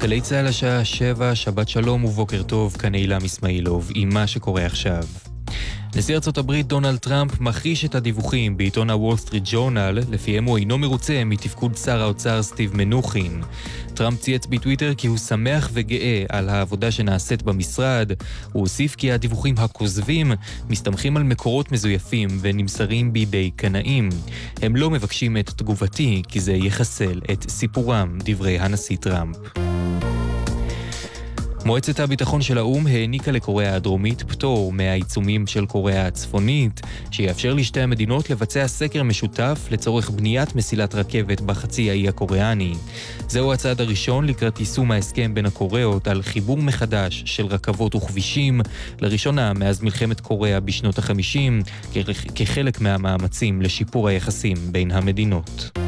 גלי צה"ל השעה שבע, שבת שלום ובוקר טוב, כאן אילם אסמאעילוב, עם מה שקורה עכשיו. נשיא ארצות הברית דונלד טראמפ מכחיש את הדיווחים בעיתון הוול סטריט ג'ורנל, לפיהם הוא אינו מרוצה מתפקוד שר האוצר סטיב מנוחין. טראמפ צייץ בטוויטר כי הוא שמח וגאה על העבודה שנעשית במשרד. הוא הוסיף כי הדיווחים הכוזבים מסתמכים על מקורות מזויפים ונמסרים בידי קנאים. הם לא מבקשים את תגובתי כי זה יחסל את סיפורם, דברי הנשיא טראמפ. מועצת הביטחון של האו"ם העניקה לקוריאה הדרומית פטור מהעיצומים של קוריאה הצפונית, שיאפשר לשתי המדינות לבצע סקר משותף לצורך בניית מסילת רכבת בחצי האי הקוריאני. זהו הצעד הראשון לקראת יישום ההסכם בין הקוריאות על חיבור מחדש של רכבות וכבישים, לראשונה מאז מלחמת קוריאה בשנות ה-50, כחלק מהמאמצים לשיפור היחסים בין המדינות.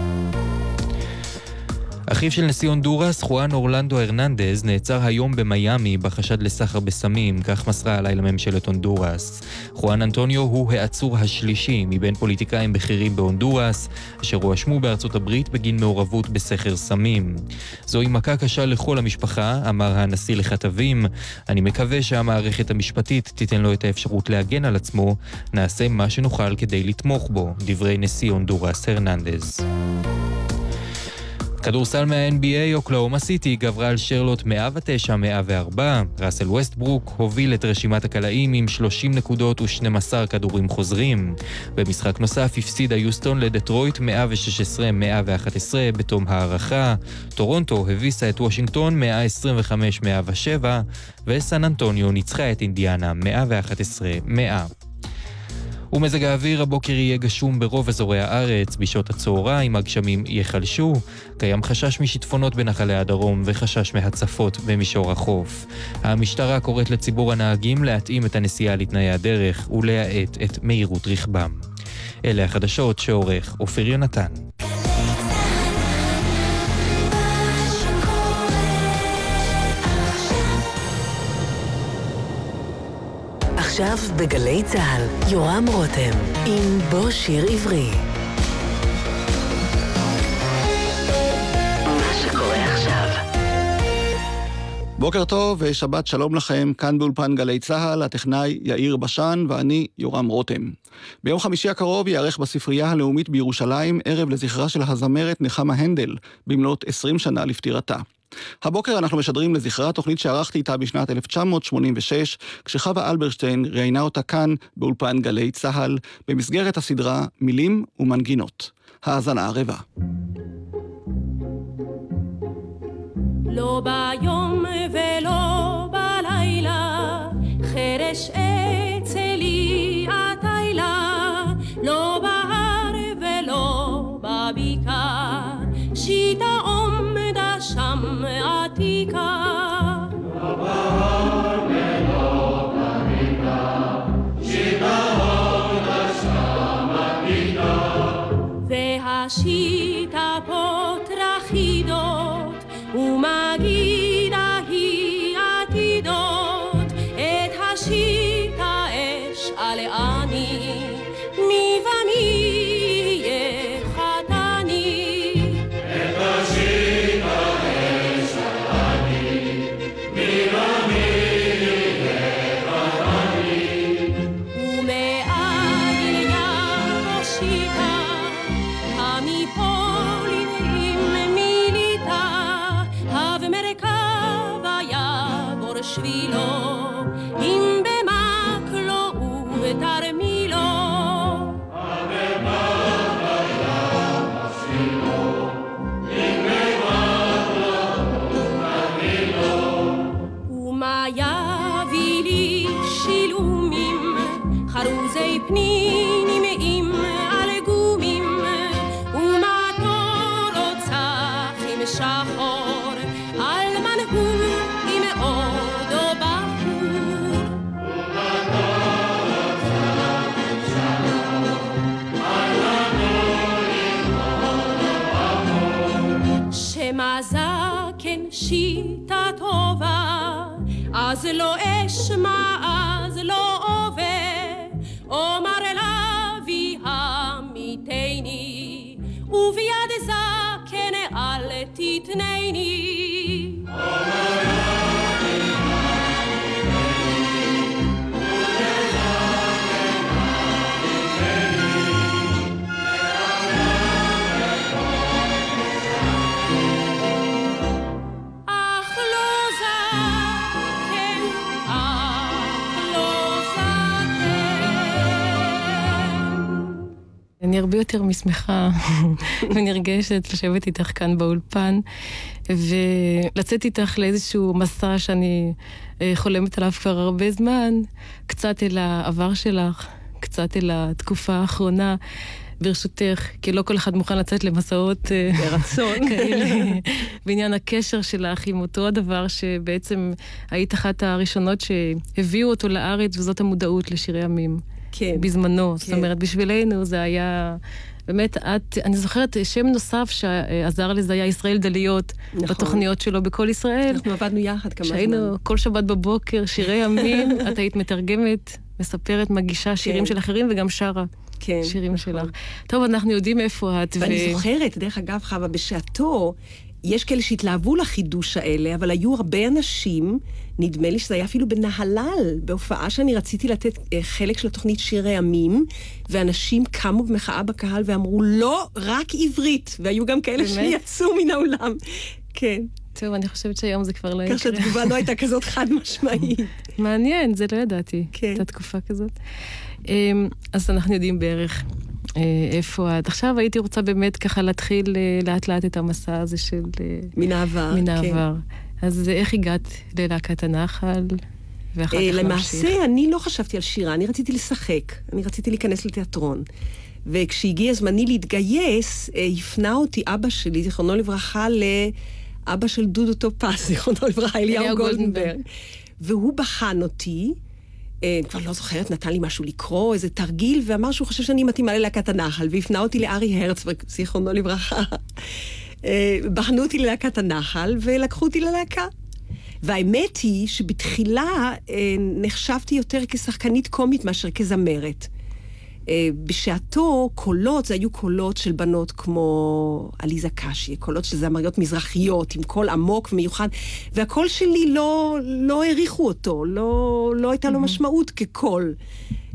אחיו של נשיא הונדורס, חואן אורלנדו הרננדז, נעצר היום במיאמי בחשד לסחר בסמים, כך מסרה הלילה ממשלת הונדורס. חואן אנטוניו הוא העצור השלישי מבין פוליטיקאים בכירים בהונדורס, אשר הואשמו בארצות הברית בגין מעורבות בסחר סמים. זוהי מכה קשה לכל המשפחה, אמר הנשיא לכתבים. אני מקווה שהמערכת המשפטית תיתן לו את האפשרות להגן על עצמו, נעשה מה שנוכל כדי לתמוך בו, דברי נשיא הונדורס הרננדז. כדורסל מה-NBA, אוקלהומה סיטי גברה על שרלוט 109-104, ראסל ווסטברוק הוביל את רשימת הקלעים עם 30 נקודות ו-12 כדורים חוזרים. במשחק נוסף הפסידה יוסטון לדטרויט 116-111 בתום הארכה, טורונטו הביסה את וושינגטון 125-107 וסן אנטוניו ניצחה את אינדיאנה 111-100. ומזג האוויר הבוקר יהיה גשום ברוב אזורי הארץ, בשעות הצהריים הגשמים ייחלשו, קיים חשש משיטפונות בנחלי הדרום וחשש מהצפות במישור החוף. המשטרה קוראת לציבור הנהגים להתאים את הנסיעה לתנאי הדרך ולהאט את מהירות רכבם. אלה החדשות שעורך אופיר יונתן. עכשיו בגלי צה"ל, יורם רותם, עם בוא שיר עברי. בוקר טוב ושבת שלום לכם, כאן באולפן גלי צה"ל, הטכנאי יאיר בשן ואני יורם רותם. ביום חמישי הקרוב ייערך בספרייה הלאומית בירושלים ערב לזכרה של הזמרת נחמה הנדל, במלאת 20 שנה לפטירתה. הבוקר אנחנו משדרים לזכרה תוכנית שערכתי איתה בשנת 1986, כשחווה אלברשטיין ראיינה אותה כאן, באולפן גלי צה"ל, במסגרת הסדרה מילים ומנגינות. האזנה ערבה. לא ביום ולא בלילה, חרש אצלי התילה, לא בהר שם עתיקה. בהר ולא בבקעה, שיטה עומדה שם עתיקה. והשיטה פה טרחידות ומגידה היא עתידות את השיטה אש על אני אני הרבה יותר משמחה ונרגשת לשבת איתך כאן באולפן ולצאת איתך לאיזשהו מסע שאני אה, חולמת עליו כבר הרבה זמן, קצת אל העבר שלך, קצת אל התקופה האחרונה. ברשותך, כי לא כל אחד מוכן לצאת למסעות אה, ברצון. כאלה, בעניין הקשר שלך עם אותו הדבר שבעצם היית אחת הראשונות שהביאו אותו לארץ, וזאת המודעות לשירי עמים. כן. בזמנו. כן. זאת אומרת, בשבילנו זה היה... באמת, את, אני זוכרת שם נוסף שעזר לי, זה היה ישראל דליות, נכון. בתוכניות שלו בכל ישראל. אנחנו עבדנו יחד כמה זמן. שהיינו כל שבת בבוקר, שירי ימים, את היית מתרגמת, מספרת, מגישה שירים כן. של אחרים וגם שרה כן, שירים נכון. שלך. טוב, אנחנו יודעים איפה את. ואני זוכרת, דרך אגב, חווה, בשעתו, יש כאלה שהתלהבו לחידוש האלה, אבל היו הרבה אנשים, נדמה לי שזה היה אפילו בנהלל, בהופעה שאני רציתי לתת אה, חלק של התוכנית שירי עמים, ואנשים קמו במחאה בקהל ואמרו, לא, רק עברית, והיו גם כאלה באמת? שיצאו מן האולם. כן, טוב, אני חושבת שהיום זה כבר לא כך יקרה. שהתגובה לא הייתה כזאת חד משמעית. מעניין, זה לא ידעתי. כן. הייתה תקופה כזאת. אמ, אז אנחנו יודעים בערך איפה את. עכשיו הייתי רוצה באמת ככה להתחיל אה, לאט לאט את המסע הזה של... אה, מן העבר. מן כן. העבר. אז אה, איך הגעת ללהקת הנחל? ואחר אה, כך להמשיך. למעשה, אני לא חשבתי על שירה, אני רציתי לשחק, אני רציתי להיכנס לתיאטרון. וכשהגיע זמני להתגייס, אה, הפנה אותי אבא שלי, זיכרונו לברכה, לאבא של דודו טופס, זיכרונו לברכה, אליהו גולדנברג. והוא בחן אותי, אה, כבר לא זוכרת, נתן לי משהו לקרוא, איזה תרגיל, ואמר שהוא חושב שאני מתאימה ללהקת הנחל, והפנה אותי לארי הרצברג, זיכרונו לברכה. אה, בחנו אותי ללהקת הנחל, ולקחו אותי ללהקה. והאמת היא שבתחילה אה, נחשבתי יותר כשחקנית קומית מאשר כזמרת. אה, בשעתו קולות, זה היו קולות של בנות כמו עליזה קשי, קולות של זמריות מזרחיות, עם קול עמוק ומיוחד, והקול שלי לא, לא העריכו אותו, לא, לא הייתה לו משמעות כקול.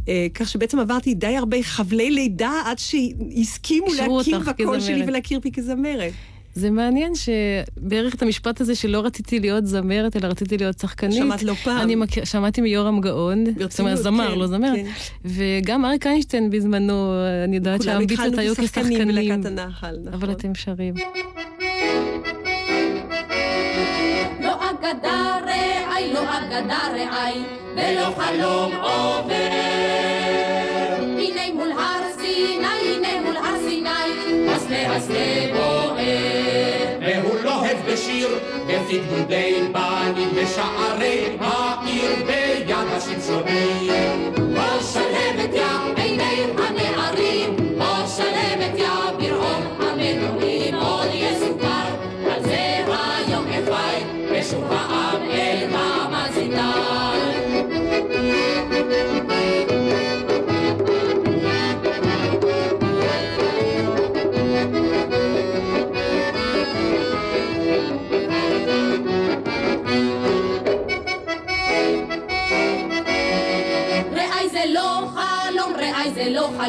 אה, כך שבעצם עברתי די הרבה חבלי לידה עד שהסכימו להכיר בקול שלי. ולהכיר בי כזמרת. זה מעניין שבערך את המשפט הזה שלא רציתי להיות זמרת, אלא רציתי להיות שחקנית. שמעת לא פעם. אני מכיר, שמעתי מיורם גאון, זאת אומרת זמר, כן, לא זמרת. כן. וגם אריק איינשטיין בזמנו, אני יודעת שהאמביציות התחלנו היו כשחקנים כשחקנים. בלהקת הנחל, נכון. אבל אתם שרים. לא אגדה רעי, לא אגדה רעי, ולא חלום עובר. הנה מול הר סיני, הנה מול הר סיני, השדה השדה בוער. בשיר, בפי גדודי בנים בשערי העיר ביד השמשונים. בוא שלהבת יא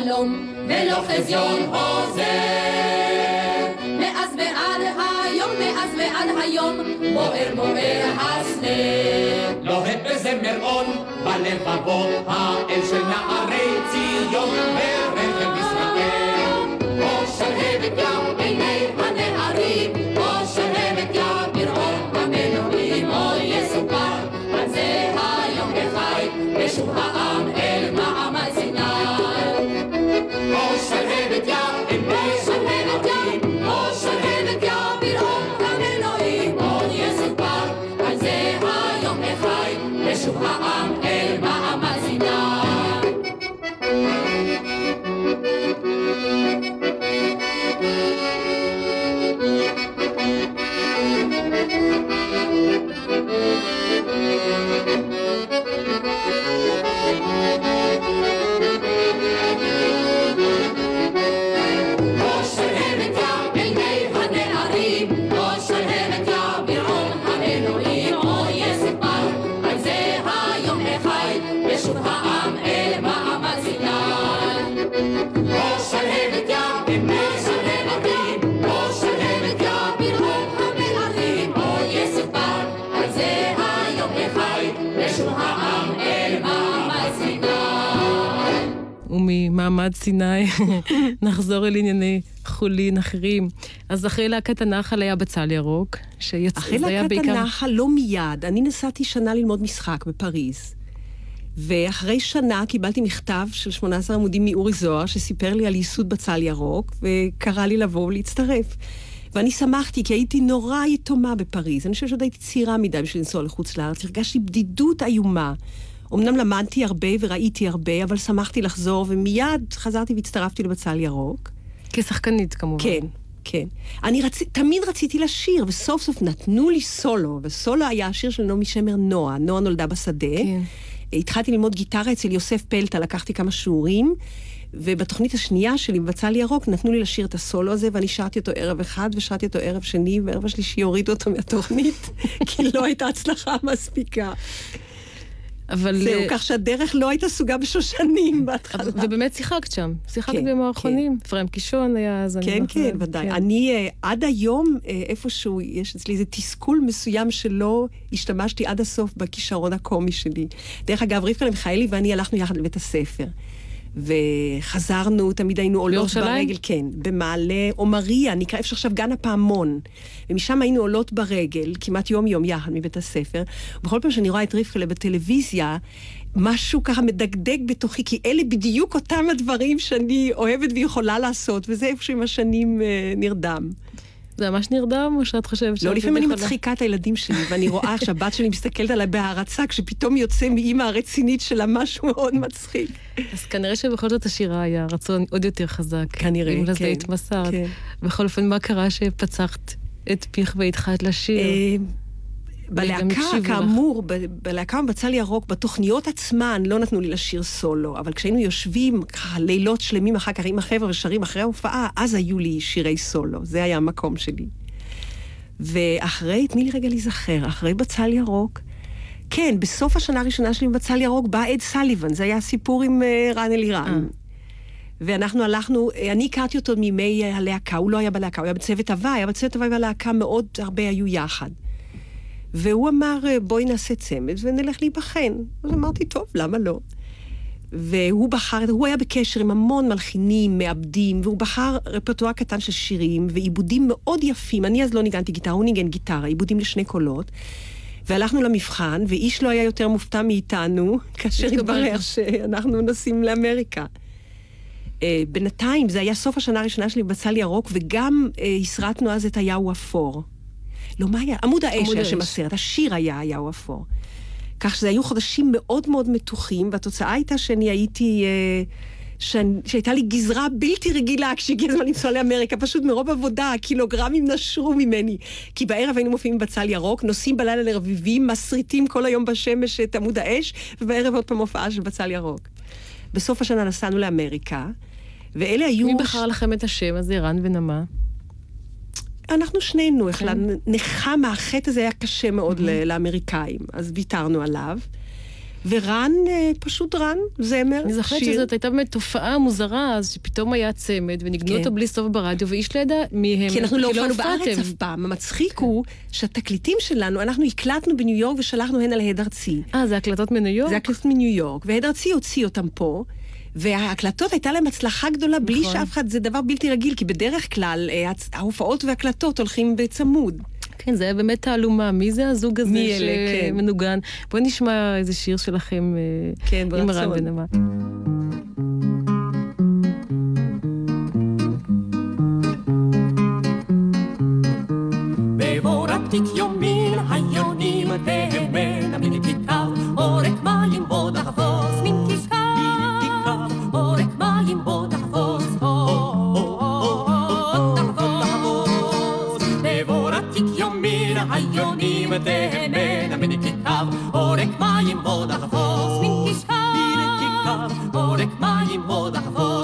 חלום, ולא חזיון עוזר. מאז ועד היום, מאז ועד היום, בוער בוער השדה. לוהב בזמרון, בלבבות האל של נערי ציון, ברכב ישראל. בוא שלהבת יא וממעמד סיני נחזור אל ענייני חולין אחרים. אז אחרי להקת הנחל היה בצל ירוק, שיצא, אחרי זה היה להקת בעיקר... הנחל, לא מיד. אני נסעתי שנה ללמוד משחק בפריז. ואחרי שנה קיבלתי מכתב של 18 עמודים מאורי זוהר, שסיפר לי על ייסוד בצל ירוק, וקרא לי לבוא ולהצטרף. ואני שמחתי, כי הייתי נורא יתומה בפריז. אני חושבת שעוד הייתי צעירה מדי בשביל לנסוע לחוץ לארץ. הרגשתי בדידות איומה. אמנם למדתי הרבה וראיתי הרבה, אבל שמחתי לחזור, ומיד חזרתי והצטרפתי לבצל ירוק. כשחקנית כמובן. כן, כן. אני רצ... תמיד רציתי לשיר, וסוף סוף נתנו לי סולו, וסולו היה השיר של נעמי שמר נועה. נועה נולדה בשדה. כן. התחלתי ללמוד גיטרה אצל יוסף פלטה, לקחתי כמה שיעורים, ובתוכנית השנייה שלי, בצל ירוק, נתנו לי לשיר את הסולו הזה, ואני שרתי אותו ערב אחד, ושרתי אותו ערב שני, וערב השלישי הורידו אותו מהתוכנית, כי לא הייתה הצלחה מספיקה. אבל... זהו, אה, כך שהדרך לא הייתה סוגה בשושנים בהתחלה. ובאמת שיחקת שם. שיחקת כן, במערכונים. אפרים קישון היה אז... כן, כן. ודאי. כן. אני אה, עד היום, אה, איפשהו, יש אצלי איזה תסכול מסוים שלא השתמשתי עד הסוף בכישרון הקומי שלי. דרך אגב, רבקה מיכאלי ואני הלכנו יחד לבית הספר. וחזרנו, תמיד היינו עולות בירושלים? ברגל, כן, במעלה עומריה, נקרא איפה שעכשיו גן הפעמון. ומשם היינו עולות ברגל, כמעט יום-יום יחד מבית הספר. ובכל פעם שאני רואה את רבקלה בטלוויזיה, משהו ככה מדגדג בתוכי, כי אלה בדיוק אותם הדברים שאני אוהבת ויכולה לעשות, וזה איפשהו עם השנים אה, נרדם. זה ממש נרדם, או שאת חושבת לא, שאת לפעמים אני מצחיקה את הילדים שלי, ואני רואה שהבת שלי מסתכלת עליי בהערצה, כשפתאום יוצא מאימא הרצינית שלה משהו מאוד מצחיק. אז כנראה שבכל זאת השירה היה רצון עוד יותר חזק. כנראה, אם לזה כן, התמסרת. כן. בכל אופן, מה קרה שפצחת את פיך והתחלת לשיר? אה, בלהקה. כאמור, ב- בלהקה בצל ירוק, בתוכניות עצמן לא נתנו לי לשיר סולו, אבל כשהיינו יושבים ככה לילות שלמים אחר כך עם החבר'ה ושרים אחרי ההופעה, אז היו לי שירי סולו, זה היה המקום שלי. ואחרי, תני לי רגע להיזכר, אחרי בצל ירוק, כן, בסוף השנה הראשונה שלי בבצל ירוק בא אד סליבן, זה היה הסיפור עם אה, רן אלירן. ואנחנו הלכנו, אה, אני הכרתי אותו מימי אה, הלהקה, הוא לא היה בלהקה, הוא היה בצוות הוואי, אבל צוות הוואי והלהקה מאוד הרבה היו יחד. והוא אמר, אה, בואי נעשה צמד ונלך להיבחן. אז אמרתי, טוב, למה לא? והוא בחר, הוא היה בקשר עם המון מלחינים, מעבדים, והוא בחר רפרטואר קטן של שירים ועיבודים מאוד יפים. אני אז לא ניגנתי גיטרה, הוא ניגן גיטרה, עיבודים לשני קולות. והלכנו למבחן, ואיש לא היה יותר מופתע מאיתנו, כאשר. התברר שאנחנו נוסעים לאמריקה. אה, בינתיים, זה היה סוף השנה הראשונה שלי בצל ירוק, וגם אה, הסרטנו אז את היהו אפור. לא, מה היה? עמוד האש היה. שם הסרט, השיר היה היהו אפור. כך שזה היו חודשים מאוד מאוד מתוחים, והתוצאה הייתה שאני הייתי... אה, שאני- שהייתה לי גזרה בלתי רגילה כשהגיע הזמן לנסוע לאמריקה, פשוט מרוב עבודה, הקילוגרמים נשרו ממני. כי בערב היינו מופיעים בצל ירוק, נוסעים בלילה לרביבים, מסריטים כל היום בשמש את עמוד האש, ובערב עוד פעם הופעה של בצל ירוק. בסוף השנה נסענו לאמריקה, ואלה היו... מי בחר לכם את השם הזה, רן ונמה? אנחנו שנינו החלטנו, נחמה, החטא הזה היה קשה מאוד ל- לאמריקאים, אז ויתרנו עליו. ורן, אה, פשוט רן, זמר, אני זוכרת. שזאת הייתה באמת תופעה מוזרה, אז שפתאום היה צמד, וניגנו כן. אותו בלי סוף ברדיו, ואיש לא ידע מי הם. כי אנחנו לא הופענו הופעתם. בארץ אף פעם. המצחיק הוא שהתקליטים שלנו, אנחנו הקלטנו בניו יורק ושלחנו הנה להד ארצי. אה, זה הקלטות מניו יורק? זה הקלטות מניו יורק, והד ארצי הוציא אותם פה. וההקלטות הייתה להם הצלחה גדולה בלי נכון. שאף אחד, זה דבר בלתי רגיל, כי בדרך כלל אה, ההופעות והקלטות הולכים בצמוד. כן, זה היה באמת תעלומה. מי זה הזוג הזה מי אלה, כן. שמנוגן? בואי נשמע איזה שיר שלכם אה, כן, עם ברצון. רן ונמה. בבורקתיק יומין היונים תהמנה מן כיכר עורק מים בו תחפוש מן כיכר עורק מים בו תחפוש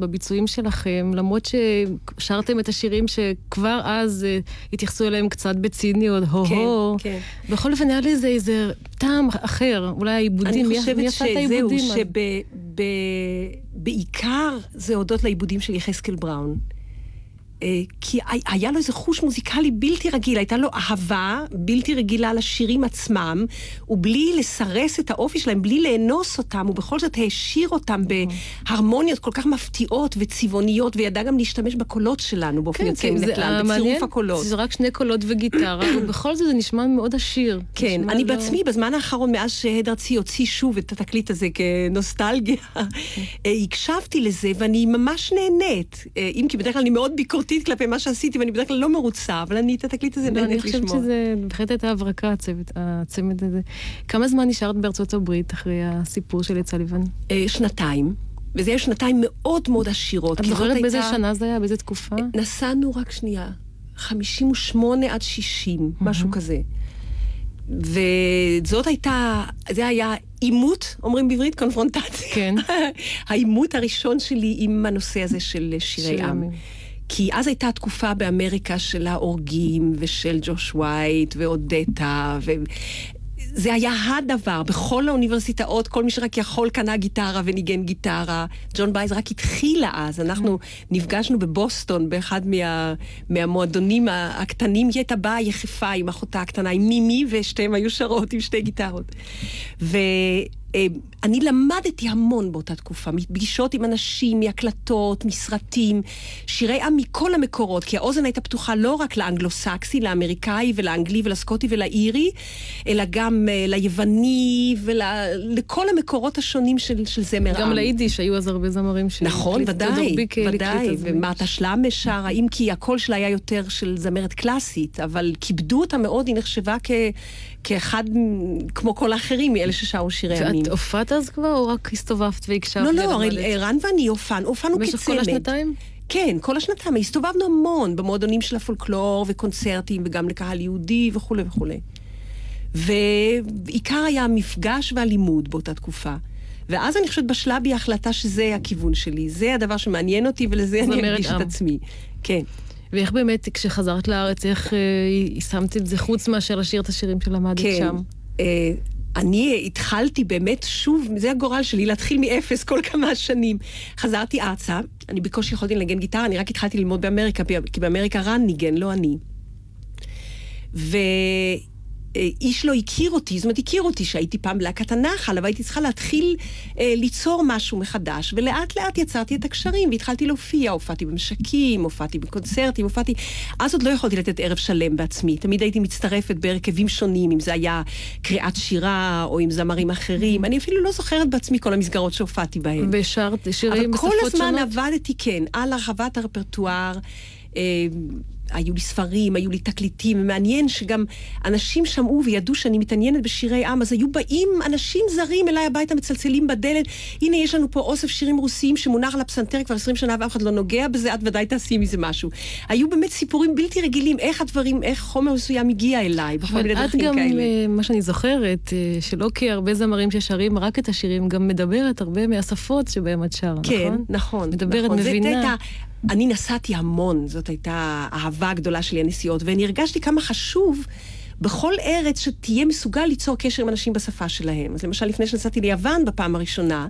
בביצועים שלכם, למרות ששרתם את השירים שכבר אז אה, התייחסו אליהם קצת בציניות, הו-הו. כן, כן. בכל אופן, היה לזה איזה טעם אחר, אולי העיבודים, אני מי- חושבת עשה את שזהו, העיבודים? שבעיקר זה הודות לעיבודים של יחזקאל בראון. אה, כי הי- היה לו איזה חוש מוזיקלי בלתי רגיל, הייתה לו אהבה בלתי רגילה לשירים עצמם, ובלי לסרס את האופי שלהם, בלי לאנוס אותם, הוא בכל זאת העשיר אותם בהרמוניות כל כך מפתיעות וצבעוניות, וידע גם להשתמש בקולות שלנו באופן יוצא מן כן, הכלל, בצירוף הקולות. זה רק שני קולות וגיטרה, ובכל זאת זה נשמע מאוד עשיר. כן, אני לא- בעצמי, בזמן האחרון, מאז שהד ארצי הוציא שוב את התקליט הזה כנוסטלגיה, אה, הקשבתי לזה ואני ממש נהנית. אה, אם כי בדרך כלל אני מאוד ביקורתית כלפי מה שעשיתי ואני בדרך כלל לא מרוצה, אבל אני את התקליט הזה לא, אני נהנית חושבת לשמוע. שזה בהחלט הייתה הברקה, הצמד הזה. כמה זמן נשארת בארצות הברית אחרי הסיפור של יצא לבן? אה, שנתיים, וזה היה שנתיים מאוד מאוד עשירות. את זוכרת באיזה שנה זה היה? באיזה תקופה? נסענו רק שנייה, 58 עד 60, משהו כזה. וזאת הייתה, זה היה עימות, אומרים בעברית, קונפרונטציה. כן. העימות הראשון שלי עם הנושא הזה של שירי עם. כי אז הייתה תקופה באמריקה של ההורגים, ושל ג'וש וייט, ואודטה, ו... זה היה הדבר, בכל האוניברסיטאות, כל מי שרק יכול קנה גיטרה וניגן גיטרה. ג'ון בייז רק התחילה אז, אנחנו נפגשנו בבוסטון, באחד מה, מהמועדונים הקטנים, היא הייתה באה יחפה עם אחותה הקטנה, עם מימי, ושתיהם היו שרות עם שתי גיטרות. ואני למדתי המון באותה תקופה, מפגישות עם אנשים, מהקלטות, מסרטים, שירי עם מכל המקורות, כי האוזן הייתה פתוחה לא רק לאנגלו-סקסי, לאמריקאי ולאנגלי ולסקוטי ולאירי, אלא גם אה, ליווני ולכל המקורות השונים של, של זמר עם. גם ליידיש היו אז הרבה זמרים ש... נכון, ודאי, אה, ודאי. ומרתה שלמה שרה, אם כי הקול שלה היה יותר של זמרת קלאסית, אבל כיבדו אותה מאוד, היא נחשבה כ, כאחד, כמו כל האחרים, מאלה ששרו שירי עמים. ואת הופעת אז כבר, או רק הסתובבת והקשבת? לא, לא? הרי רן ואני הופענו, הופענו כצמד. במשך כל השנתיים? כן, כל השנתיים. הסתובבנו המון במועדונים של הפולקלור וקונצרטים, וגם לקהל יהודי וכולי וכולי. ועיקר היה המפגש והלימוד באותה תקופה. ואז אני חושבת בשלה בי ההחלטה שזה הכיוון שלי, זה הדבר שמעניין אותי ולזה אני אקדיש את. עצמי. כן. ואיך באמת, כשחזרת לארץ, איך אה, יישמת את זה, חוץ מאשר לשיר את השירים שלמדת כן. שם? אה, אני התחלתי באמת שוב, זה הגורל שלי, להתחיל מאפס כל כמה שנים. חזרתי ארצה, אני בקושי יכולתי לנגן גיטרה, אני רק התחלתי ללמוד באמריקה, כי באמריקה רן ניגן, לא אני. ואיש לא הכיר אותי, זאת אומרת, הכיר אותי שהייתי פעם בלהקת הנחל, אבל הייתי צריכה להתחיל אה, ליצור משהו מחדש, ולאט לאט יצרתי את הקשרים, והתחלתי להופיע, הופעתי במשקים, הופעתי בקונצרטים, הופעתי... אז עוד לא יכולתי לתת ערב שלם בעצמי, תמיד הייתי מצטרפת בהרכבים שונים, אם זה היה קריאת שירה, או עם זמרים אחרים, אני אפילו לא זוכרת בעצמי כל המסגרות שהופעתי בהן. ושרת שירים אבל כל בשפות הזמן שונות? עבדתי, כן, על הרחבת הרפרטואר. אה, היו לי ספרים, היו לי תקליטים, ומעניין שגם אנשים שמעו וידעו שאני מתעניינת בשירי עם, אז היו באים אנשים זרים אליי הביתה, מצלצלים בדלת, הנה יש לנו פה אוסף שירים רוסיים שמונח על הפסנתר כבר 20 שנה ואף אחד לא נוגע בזה, את ודאי תעשי מזה משהו. היו באמת סיפורים בלתי רגילים, איך הדברים, איך חומר מסוים הגיע אליי, בכל מיני את דרכים גם, כאלה. אה, מה שאני זוכרת, אה, שלא כהרבה זמרים ששרים רק את השירים, גם מדברת הרבה מהשפות שבהם את שרה, כן, נכון? נכון. מדברת, נכון. מבינה. אני נסעתי המון, זאת הייתה האהבה הגדולה שלי, הנסיעות, ואני הרגשתי כמה חשוב בכל ארץ שתהיה מסוגל ליצור קשר עם אנשים בשפה שלהם. אז למשל, לפני שנסעתי ליוון בפעם הראשונה,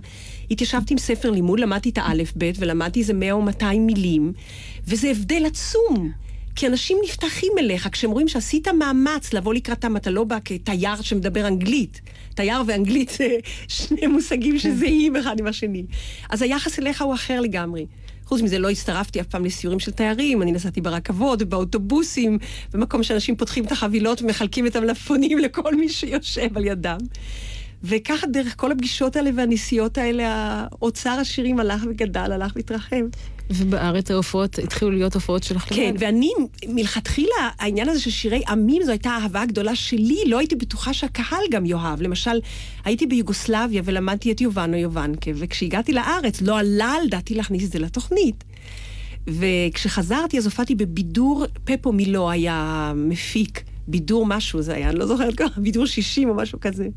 התיישבתי עם ספר לימוד, למדתי את האלף-בית, ולמדתי איזה מאה או מאתיים מילים, וזה הבדל עצום. כי אנשים נפתחים אליך כשהם רואים שעשית מאמץ לבוא לקראתם, אתה לא בא כתייר שמדבר אנגלית. תייר ואנגלית זה שני מושגים שזהים אחד עם השני. אז היחס אליך הוא אחר לגמרי. חוץ מזה, לא הצטרפתי אף פעם לסיורים של תיירים, אני נסעתי ברכבות ובאוטובוסים, במקום שאנשים פותחים את החבילות ומחלקים את המלפפונים לכל מי שיושב על ידם. וככה דרך כל הפגישות האלה והנסיעות האלה, אוצר השירים הלך וגדל, הלך והתרחב. ובארץ ההופעות, התחילו להיות הופעות שלך כן, לבד. ואני, מלכתחילה, העניין הזה של שירי עמים, זו הייתה אהבה גדולה שלי, לא הייתי בטוחה שהקהל גם יאהב. למשל, הייתי ביוגוסלביה ולמדתי את יובנו יובנקה, וכשהגעתי לארץ, לא עלה על דעתי להכניס את זה לתוכנית. וכשחזרתי, אז הופעתי בבידור, פפו מילו היה מפיק, בידור משהו זה היה, אני לא זוכרת ככה, בידור 60 או משהו כזה.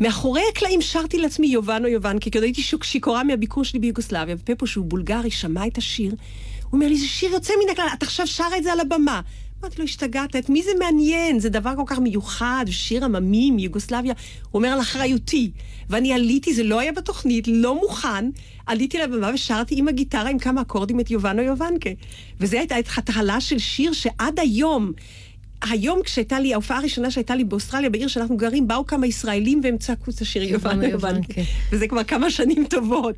מאחורי הקלעים שרתי לעצמי יובן או יובן, כי עוד הייתי שיכורה מהביקור שלי ביוגוסלביה, ופפו, שהוא בולגרי, שמע את השיר. הוא אומר לי, זה שיר יוצא מן הכלל, את עכשיו שרה את זה על הבמה. אמרתי לו, השתגעת, את מי זה מעניין? זה דבר כל כך מיוחד, שיר עממי מיוגוסלביה. הוא אומר, על אחריותי. ואני עליתי, זה לא היה בתוכנית, לא מוכן. עליתי לבמה ושרתי עם הגיטרה עם כמה אקורדים את יובן או יובנקה. וזו הייתה התחלה של שיר שעד היום היום כשהייתה לי, ההופעה הראשונה שהייתה לי באוסטרליה, בעיר שאנחנו גרים, באו כמה ישראלים והם צעקו את השיר יובן יובן, כן. וזה כבר כמה שנים טובות.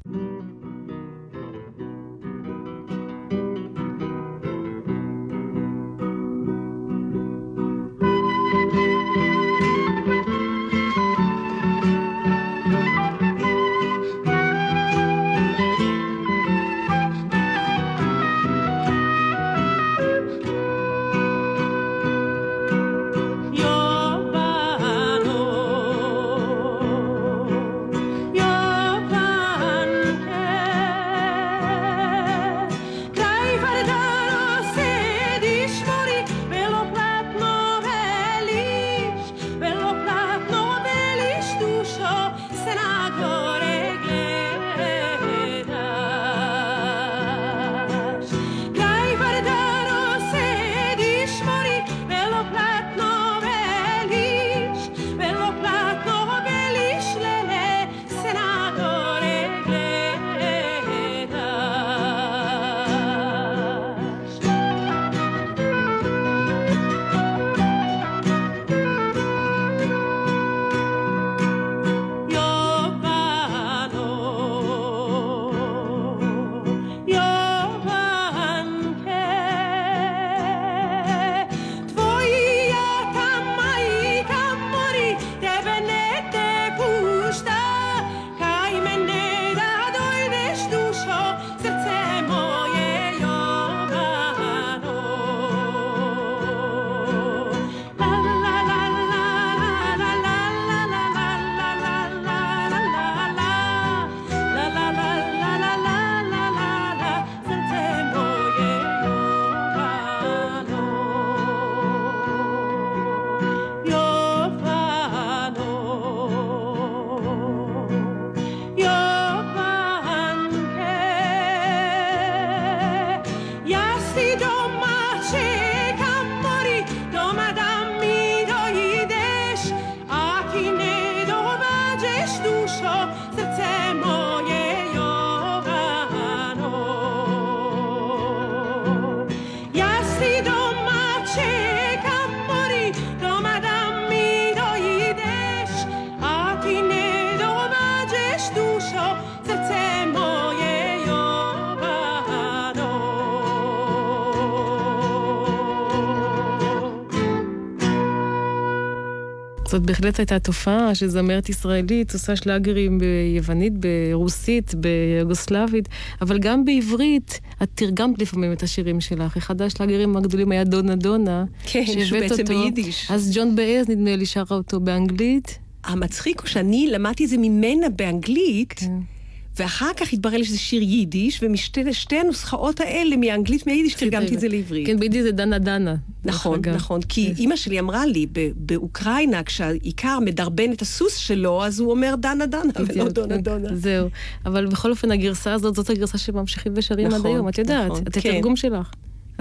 זאת בהחלט הייתה תופעה שזמרת ישראלית עושה שלאגרים ביוונית, ברוסית, ביוגוסלבית, אבל גם בעברית את תרגמת לפעמים את השירים שלך. אחד השלאגרים הגדולים היה דונה דונה. כן, שהוא בעצם אותו. ביידיש. אז ג'ון באז נדמה לי שרה אותו באנגלית. המצחיק הוא שאני למדתי את זה ממנה באנגלית. כן. ואחר כך התברר לי שזה שיר יידיש, ומשתי הנוסחאות האלה, מאנגלית מיידיש, תרגמתי את זה לעברית. כן, ביידיש זה דנה דנה. נכון, נכון. כי כן. אימא שלי אמרה לי, באוקראינה, כשהאיכר מדרבן את הסוס שלו, אז הוא אומר דנה דנה, ולא כן. דונה דונה. זהו. אבל בכל אופן, הגרסה הזאת, זאת הגרסה שממשיכים ושרים עד נכון, היום, את יודעת, נכון, את כן. התרגום שלך.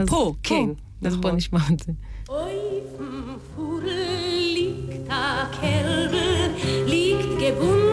פה, כן. אז בוא נכון. נשמע את זה. אוי, פור ליקטה קרל, ליקט gebunden.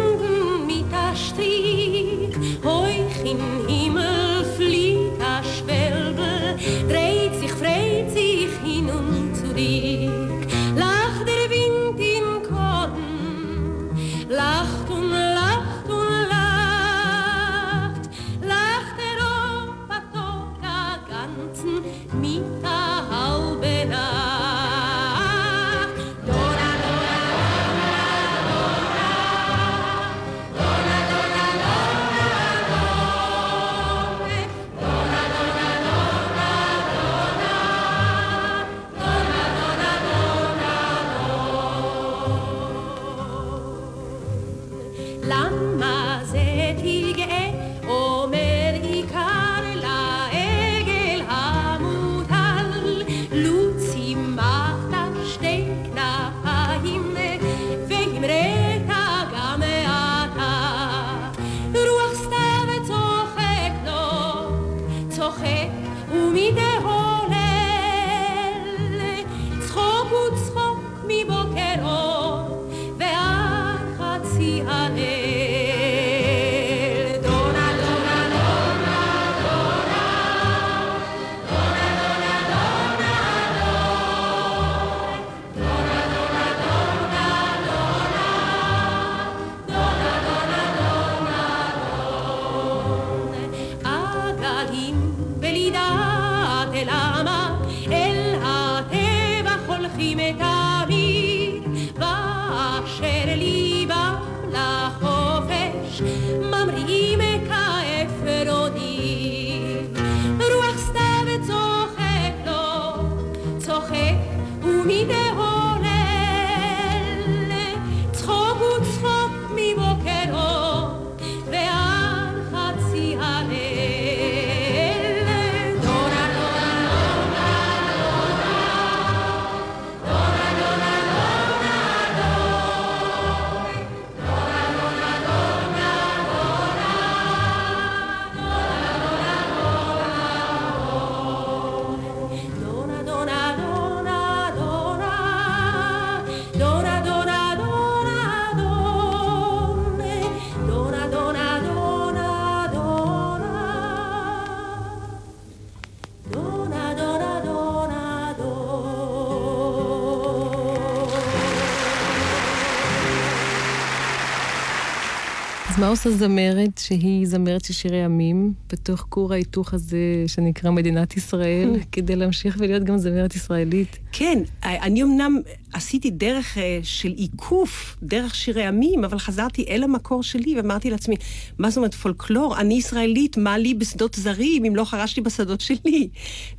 פורל מה עושה זמרת שהיא זמרת של שירי עמים, בתוך כור ההיתוך הזה שנקרא מדינת ישראל, כדי להמשיך ולהיות גם זמרת ישראלית? כן, אני אמנם עשיתי דרך אה, של עיקוף, דרך שירי עמים, אבל חזרתי אל המקור שלי ואמרתי לעצמי, מה זאת אומרת פולקלור? אני ישראלית, מה לי בשדות זרים אם לא חרשתי בשדות שלי?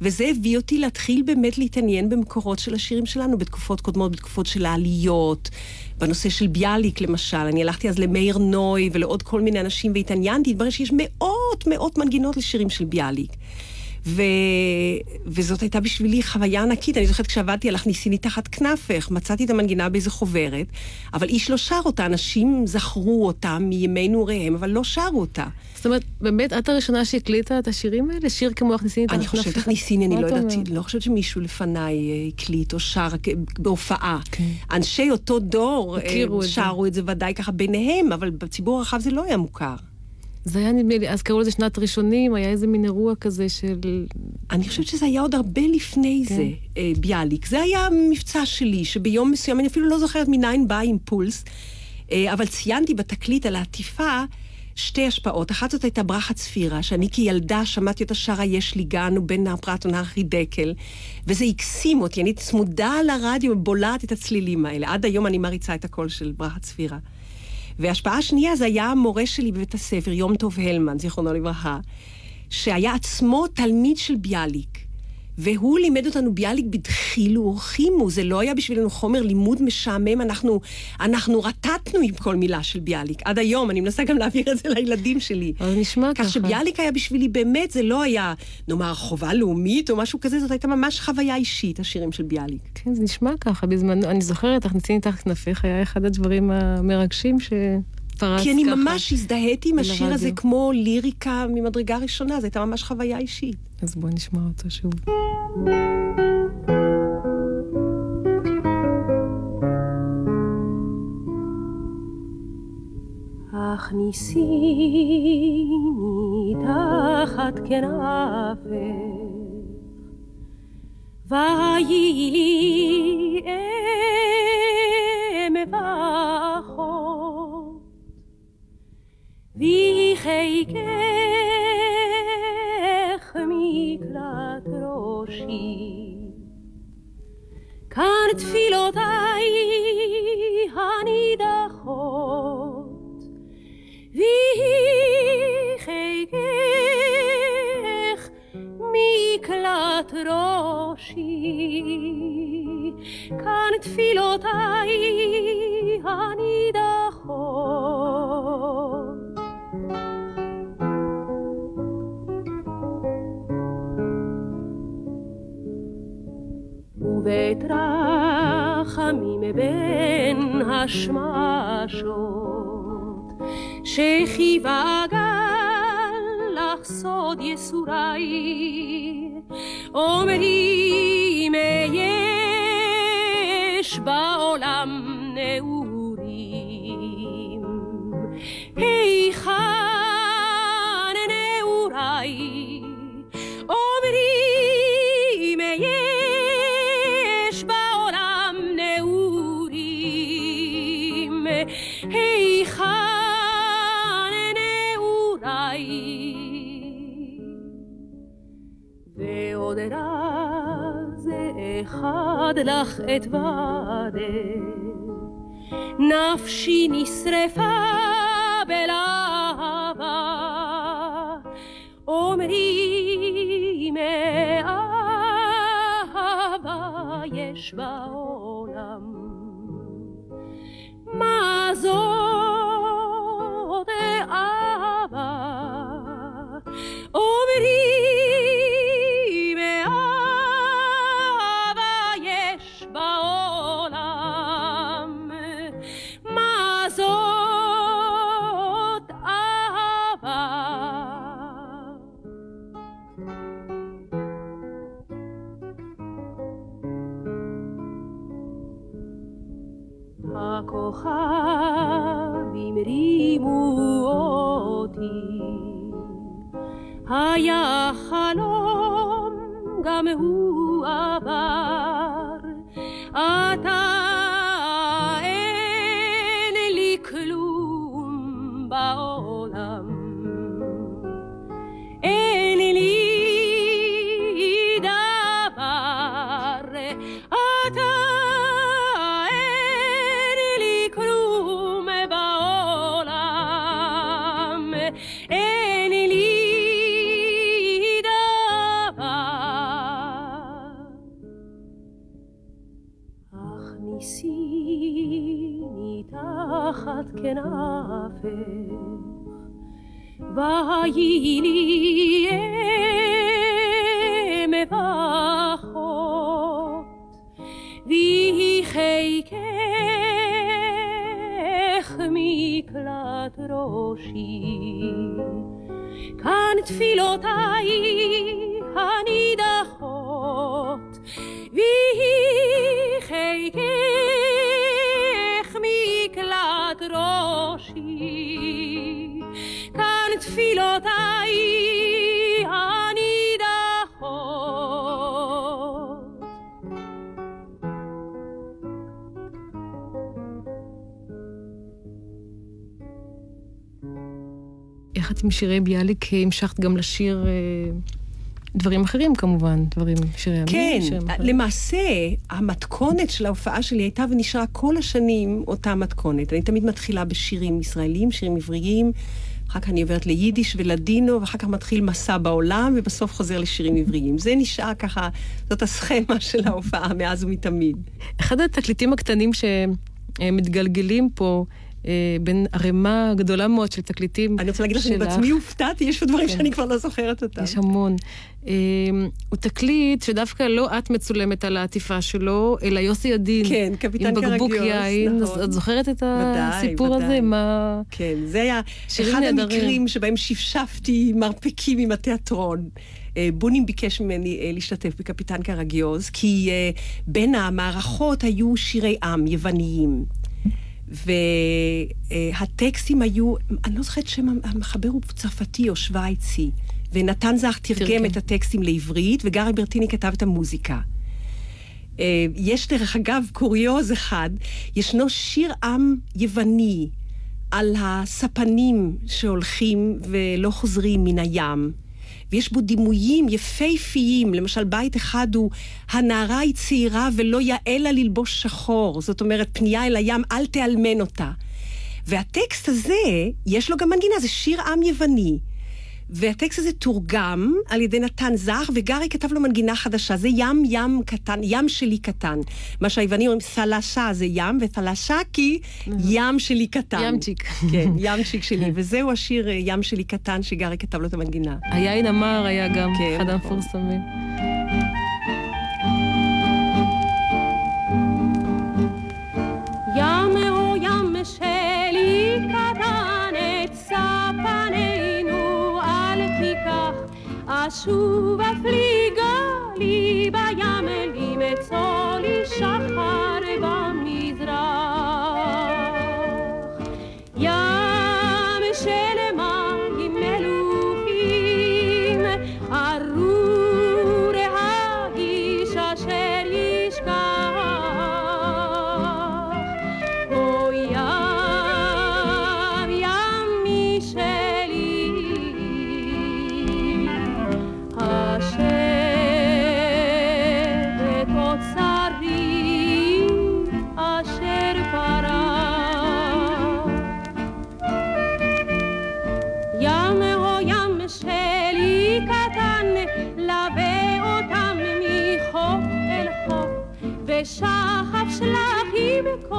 וזה הביא אותי להתחיל באמת להתעניין במקורות של השירים שלנו בתקופות קודמות, בתקופות של העליות. בנושא של ביאליק למשל, אני הלכתי אז למאיר נוי ולעוד כל מיני אנשים והתעניינתי, התברר שיש מאות מאות מנגינות לשירים של ביאליק. ו... וזאת הייתה בשבילי חוויה ענקית. אני זוכרת כשעבדתי על הכניסיני תחת כנפך, מצאתי את המנגינה באיזה חוברת, אבל איש לא שר אותה, אנשים זכרו אותה מימי נעוריהם, אבל לא שרו אותה. זאת אומרת, באמת, את הראשונה שהקליטה את השירים האלה? שיר כמו הכניסיני תחת כנפך? אני חושבת הכניסיני, אני לא יודעת, לא חושבת שמישהו לפניי אה, הקליט או שר בהופעה. כן. אנשי אותו דור אה, שרו את זה ודאי ככה ביניהם, אבל בציבור הרחב זה לא היה מוכר. זה היה נדמה לי, אז קראו לזה שנת ראשונים, היה איזה מין אירוע כזה של... אני חושבת שזה היה עוד הרבה לפני כן. זה, אה, ביאליק. זה היה מבצע שלי, שביום מסוים, אני אפילו לא זוכרת מניין בא אימפולס, אה, אבל ציינתי בתקליט על העטיפה שתי השפעות. אחת זאת הייתה ברכה צפירה, שאני כילדה שמעתי אותה שרה יש לי גן, ובין נהר פרת ונהר חידקל, וזה הקסים אותי, אני צמודה לרדיו ובולעת את הצלילים האלה. עד היום אני מריצה את הקול של ברכה צפירה. והשפעה שנייה זה היה המורה שלי בבית הספר, יום טוב הלמן, זיכרונו לברכה, שהיה עצמו תלמיד של ביאליק. והוא לימד אותנו ביאליק בדחילו ורחימו, זה לא היה בשבילנו חומר לימוד משעמם, אנחנו, אנחנו רטטנו עם כל מילה של ביאליק. עד היום, אני מנסה גם להעביר את זה לילדים שלי. אבל נשמע ככה. כך שביאליק היה בשבילי באמת, זה לא היה, נאמר, חובה לאומית או משהו כזה, זאת הייתה ממש חוויה אישית, השירים של ביאליק. כן, זה נשמע ככה. בזמנו, אני זוכרת, תכניסי תחת כנפיך, היה אחד הדברים המרגשים ש... פרץ כי אני ככה ממש הזדהיתי עם השיר הזה כמו ליריקה ממדרגה ראשונה, זו הייתה ממש חוויה אישית. אז בואי נשמע אותו שוב. הכניסיני תחת כנפך, ויהי לי אם ואחות, ויחיקך מקלט ראשי. כאן תפילותיי הנידחות, ויחיקך מקלט ראשי. כאן תפילותיי הנידחות. ובית רחמים בין השמשות, שכיבה גל לך סוד יסורי, אומרים יש בעולם נעורים, היכן נעוריי? אומרים היכן נעוריי? ועוד רז אחד לך אתוודה, נפשי נשרפה בלהבה, אומרים אהבה יש בעולם. עם שירי ביאליק המשכת גם לשיר אה, דברים אחרים כמובן, דברים, שירי ימין, כן, אחרים. למעשה, המתכונת של ההופעה שלי הייתה ונשארה כל השנים אותה מתכונת. אני תמיד מתחילה בשירים ישראלים, שירים עבריים, אחר כך אני עוברת ליידיש ולדינו, ואחר כך מתחיל מסע בעולם, ובסוף חוזר לשירים עבריים. זה נשאר ככה, זאת הסכמה של ההופעה מאז ומתמיד. אחד התקליטים הקטנים שמתגלגלים פה, אה, בין ערימה גדולה מאוד של תקליטים אני רוצה להגיד לך שאני שלך. בעצמי הופתעתי, יש פה דברים כן. שאני כבר לא זוכרת אותם. יש המון. אה, הוא תקליט שדווקא לא את מצולמת על העטיפה שלו, אלא יוסי ידין. כן, קפיטן עם בקבוק קרגיוס, יין. נכון. את זוכרת את הסיפור. הזה? מה... כן, זה היה אחד. המקרים שבהם שפשפתי מרפקים עם התיאטרון. אה, בונים ביקש ממני אה, להשתתף בקפיטן קרגיוז, כי אה, בין המערכות היו שירי עם יווניים. והטקסטים היו, אני לא זוכרת שם המחבר הוא צרפתי או שווייצי, ונתן זך תרגם תרגם. את הטקסטים לעברית, וגרי ברטיני כתב את המוזיקה. אה, יש דרך אגב קוריוז אחד, ישנו שיר עם יווני על הספנים שהולכים ולא חוזרים מן הים. ויש בו דימויים יפהפיים, למשל בית אחד הוא הנערה היא צעירה ולא יאה לה ללבוש שחור, זאת אומרת פנייה אל הים, אל תאלמן אותה. והטקסט הזה, יש לו גם מנגינה, זה שיר עם יווני. והטקסט הזה תורגם על ידי נתן זך, וגרי כתב לו מנגינה חדשה, זה ים ים קטן, ים שלי קטן. מה שהיוונים אומרים, סלשה זה ים, ותלשקי, ים שלי קטן. ימצ'יק. כן, ימצ'יק שלי, וזהו השיר אה, ים שלי קטן, שגרי כתב לו את המנגינה. היין המר היה גם כן, אחד נכון. המפורסמים. chuva afliga baby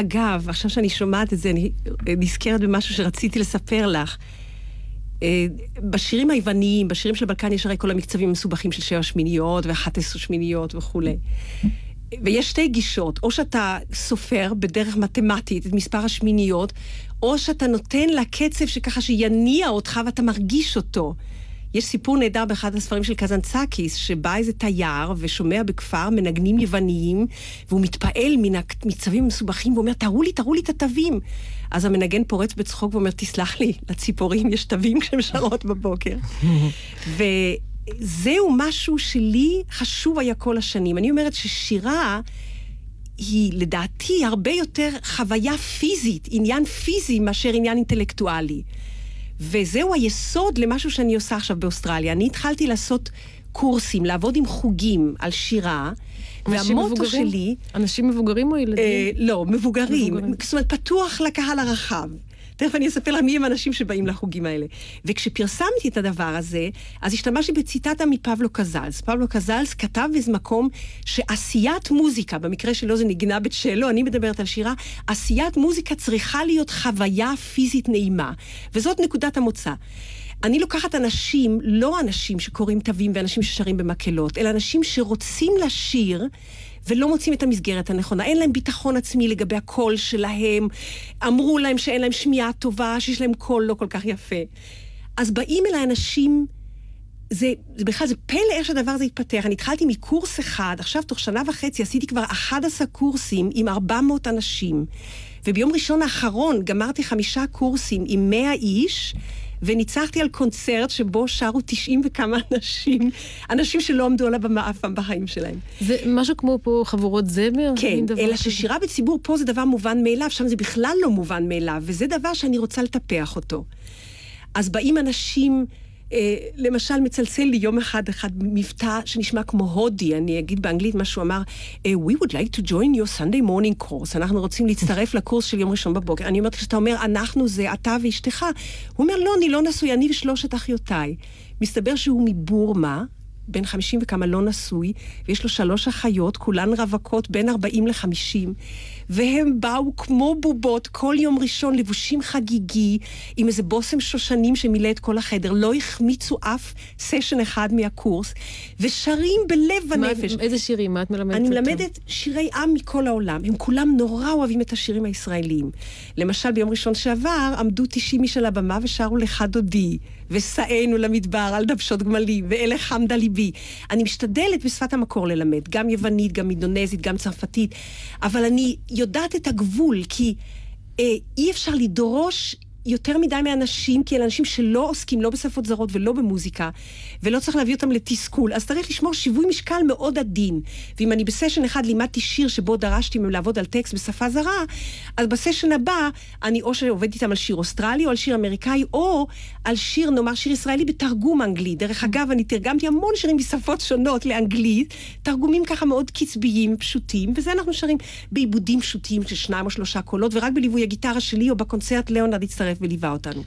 אגב, עכשיו שאני שומעת את זה, אני אה, נזכרת במשהו שרציתי לספר לך. אה, בשירים היווניים, בשירים של בלקן יש הרי כל המקצבים המסובכים של שבע שמיניות ואחת עשרה שמיניות וכולי. ויש שתי גישות, או שאתה סופר בדרך מתמטית את מספר השמיניות, או שאתה נותן לה קצב שככה שיניע אותך ואתה מרגיש אותו. יש סיפור נהדר באחד הספרים של קזנצקיס, שבא איזה תייר ושומע בכפר מנגנים יווניים, והוא מתפעל מן המצבים המסובכים, ואומר, תראו לי, תראו לי את התווים. אז המנגן פורץ בצחוק ואומר, תסלח לי, לציפורים יש תווים כשהן שרות בבוקר. וזהו משהו שלי חשוב היה כל השנים. אני אומרת ששירה... היא לדעתי הרבה יותר חוויה פיזית, עניין פיזי מאשר עניין אינטלקטואלי. וזהו היסוד למשהו שאני עושה עכשיו באוסטרליה. אני התחלתי לעשות קורסים, לעבוד עם חוגים על שירה, אנשים והמוטו מבוגרים? שלי... אנשים מבוגרים או ילדים? אה, לא, מבוגרים. מבוגרים. זאת אומרת, פתוח לקהל הרחב. תכף אני אספר לך מי הם האנשים שבאים לחוגים האלה. וכשפרסמתי את הדבר הזה, אז השתמשתי בציטטה מפבלו קזלס. פבלו קזלס כתב באיזה מקום שעשיית מוזיקה, במקרה שלו זה נגינה בצ'לו, אני מדברת על שירה, עשיית מוזיקה צריכה להיות חוויה פיזית נעימה. וזאת נקודת המוצא. אני לוקחת אנשים, לא אנשים שקוראים תווים ואנשים ששרים במקהלות, אלא אנשים שרוצים לשיר ולא מוצאים את המסגרת הנכונה. אין להם ביטחון עצמי לגבי הקול שלהם, אמרו להם שאין להם שמיעה טובה, שיש להם קול לא כל כך יפה. אז באים אליי אנשים זה, זה בכלל, זה פלא איך שהדבר הזה התפתח. אני התחלתי מקורס אחד, עכשיו תוך שנה וחצי עשיתי כבר 11 קורסים עם 400 אנשים. וביום ראשון האחרון גמרתי חמישה קורסים עם 100 איש, וניצחתי על קונצרט שבו שרו 90 וכמה אנשים, אנשים שלא עמדו על הבמה אף פעם בחיים שלהם. זה משהו כמו פה חבורות זמר? כן, אלא כזה? ששירה בציבור פה זה דבר מובן מאליו, שם זה בכלל לא מובן מאליו, וזה דבר שאני רוצה לטפח אותו. אז באים אנשים, למשל מצלצל לי יום אחד אחד מבטא שנשמע כמו הודי, אני אגיד באנגלית מה שהוא אמר, אה, We would like to join your Sunday morning course, אנחנו רוצים להצטרף לקורס של יום ראשון בבוקר. אני אומרת, כשאתה אומר אנחנו זה אתה ואשתך, הוא אומר, לא, אני לא נשוי, אני ושלושת אחיותיי. מסתבר שהוא מבורמה, בן 50 וכמה לא נשוי, ויש לו שלוש אחיות, כולן רווקות בין 40 ל-50, והם באו כמו בובות כל יום ראשון, לבושים חגיגי, עם איזה בושם שושנים שמילא את כל החדר. לא החמיצו אף סשן אחד מהקורס, ושרים בלב מה- הנפש. איזה שירים? מה את מלמדת אני אותם? מלמדת שירי עם מכל העולם. הם כולם נורא אוהבים את השירים הישראליים. למשל, ביום ראשון שעבר עמדו 90 איש על הבמה ושרו לך דודי, ושאנו למדבר על דבשות גמלים, ואלה חמדה ליבי. אני משתדלת בשפת המקור ללמד, גם יוונית, גם אינדונזית, גם צרפתית, אבל אני יודעת את הגבול, כי אה, אי אפשר לדרוש יותר מדי מאנשים, כי אלה אנשים שלא עוסקים לא בשפות זרות ולא במוזיקה, ולא צריך להביא אותם לתסכול. אז צריך לשמור שיווי משקל מאוד עדין. ואם אני בסשן אחד לימדתי שיר שבו דרשתי מהם לעבוד על טקסט בשפה זרה, אז בסשן הבא אני או שעובדת איתם על שיר אוסטרלי או על שיר אמריקאי, או על שיר, נאמר שיר ישראלי בתרגום אנגלי. דרך אגב, אני תרגמתי המון שירים בשפות שונות לאנגלית, תרגומים ככה מאוד קצביים, פשוטים, וזה אנחנו שרים בעיבודים פשוטים של שניים או שלושה קולות, ורק בליווי הגיטרה שלי או בקונצרט ליאונרד הצטרף וליווה אותנו.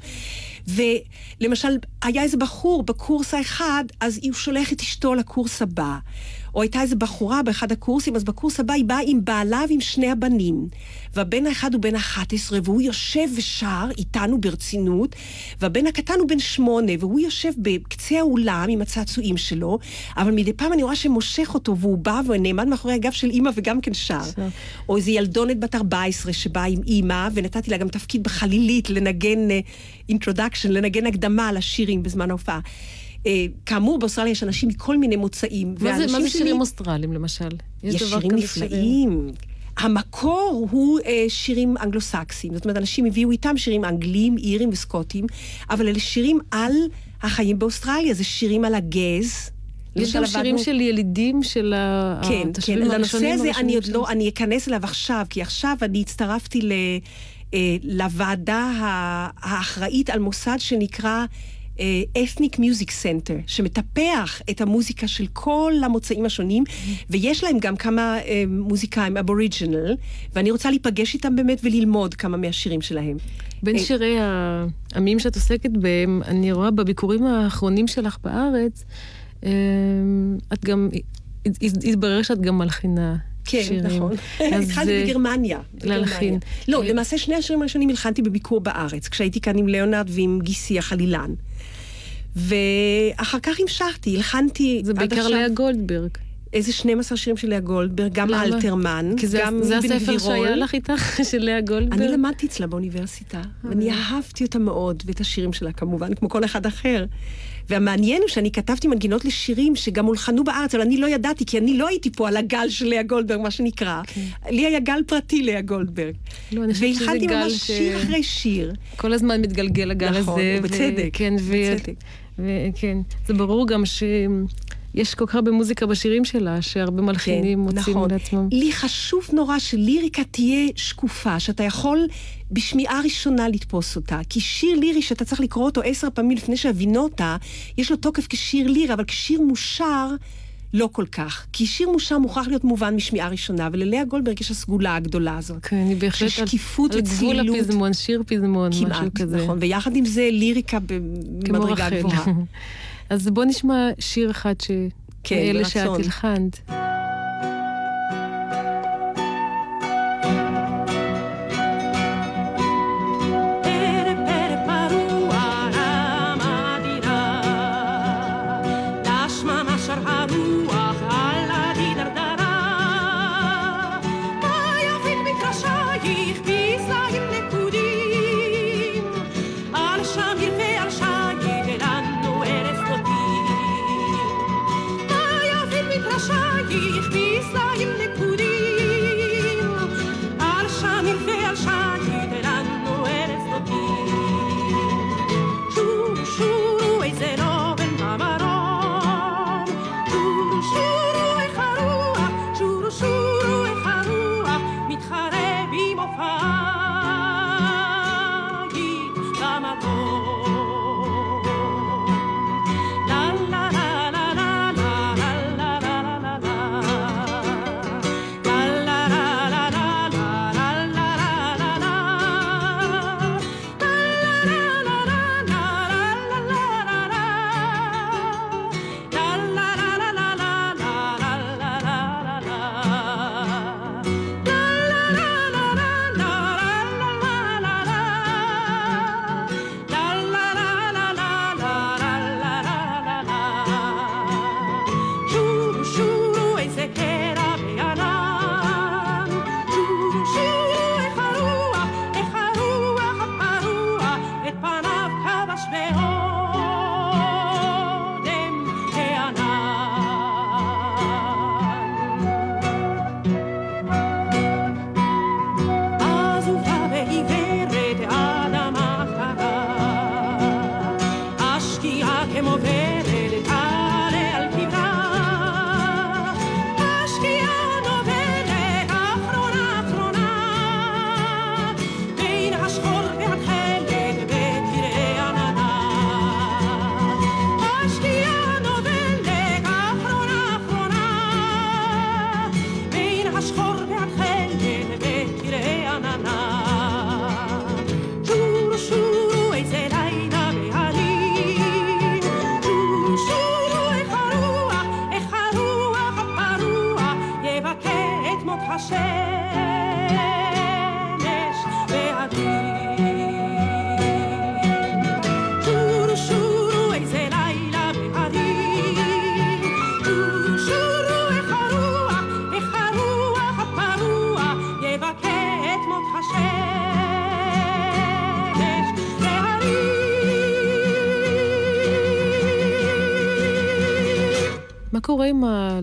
ולמשל, היה איזה בחור בקורס האחד, אז הוא שולח את אשתו לקורס הבא. או הייתה איזה בחורה באחד הקורסים, אז בקורס הבא היא באה עם בעלה ועם שני הבנים. והבן האחד הוא בן 11, והוא יושב ושר איתנו ברצינות, והבן הקטן הוא בן שמונה, והוא יושב בקצה האולם עם הצעצועים שלו, אבל מדי פעם אני רואה שמושך אותו, והוא בא ונעמד מאחורי הגב של אימא וגם כן שר. או איזו ילדונת בת 14 שבאה עם אימא, ונתתי לה גם תפקיד בחלילית לנגן introduction, לנגן הקדמה לשירים בזמן ההופעה. אה, כאמור, באוסטרליה יש אנשים מכל מיני מוצאים. מה זה- מה זה שלי- שירים אוסטרליים, למשל? יש דבר שירים נפלאים. המקור הוא אה, שירים אנגלוסקסיים. זאת אומרת, אנשים הביאו איתם שירים אנגלים, אירים וסקוטים, אבל אלה שירים על החיים באוסטרליה, זה שירים על הגז. יש גם שירים של ילידים של ה- כן, כן, התושבים לנושא הראשונים הזה הראשונים אני עוד לא, אני אכנס אליו עכשיו, כי עכשיו אני הצטרפתי ל, אה, לוועדה האחראית על מוסד שנקרא Ethnic Music Center, שמטפח את המוזיקה של כל המוצאים השונים, ויש להם גם כמה אה, מוזיקאים אבוריג'ינל, ואני רוצה להיפגש איתם באמת וללמוד כמה מהשירים שלהם. בין אה, שירי העמים שאת עוסקת בהם, אני רואה בביקורים האחרונים שלך בארץ, אה, את גם, הת- התברר שאת גם מלחינה כן, שירים. נכון. התחלתי בגרמניה. להלחין. לא, למעשה שני השירים הראשונים הלחנתי בביקור בארץ, כשהייתי כאן עם ליאונרד ועם גיסי החלילן. ואחר כך המשכתי, הלחנתי זה בעיקר לאה גולדברג. איזה 12 שירים של לאה גולדברג, גם למה? אלתרמן, כי זה, גם זה אבן הספר גבירול. שהיה לך איתך, של לאה גולדברג. אני למדתי אצלה באוניברסיטה, ואני אהבתי אותה מאוד, ואת השירים שלה כמובן, כמו כל אחד אחר. והמעניין הוא שאני כתבתי מנגינות לשירים שגם הולחנו בארץ, אבל אני לא ידעתי, כי אני לא הייתי פה על הגל של לאה גולדברג, מה שנקרא. לי היה גל פרטי לאה גולדברג. לא, אני חושבת שזה והלחנתי גל ממש ש- שיר אחרי שיר. כל הזמן מתגלגל הגל נכון, הזה. ובצדק, כן, ו... בצדק. וכן, זה ברור גם שיש כל כך הרבה מוזיקה בשירים שלה, שהרבה מלחינים מוצאים נכון. לעצמם. לי חשוב נורא שליריקה תהיה שקופה, שאתה יכול בשמיעה ראשונה לתפוס אותה. כי שיר לירי שאתה צריך לקרוא אותו עשר פעמים לפני שהבינותה, יש לו תוקף כשיר לירי, אבל כשיר מושר... לא כל כך. כי שיר מושר מוכרח להיות מובן משמיעה ראשונה, וללאה גולדברג יש הסגולה הגדולה הזאת. כן, היא בהחלט של שקיפות על גבול וצלילות. הפזמון, שיר פזמון, משהו כמעט, כזה. נכון. ויחד עם זה ליריקה במדרגה. גבוהה. אז בוא נשמע שיר אחד ש... כן, שאת ברצון. הלחנת.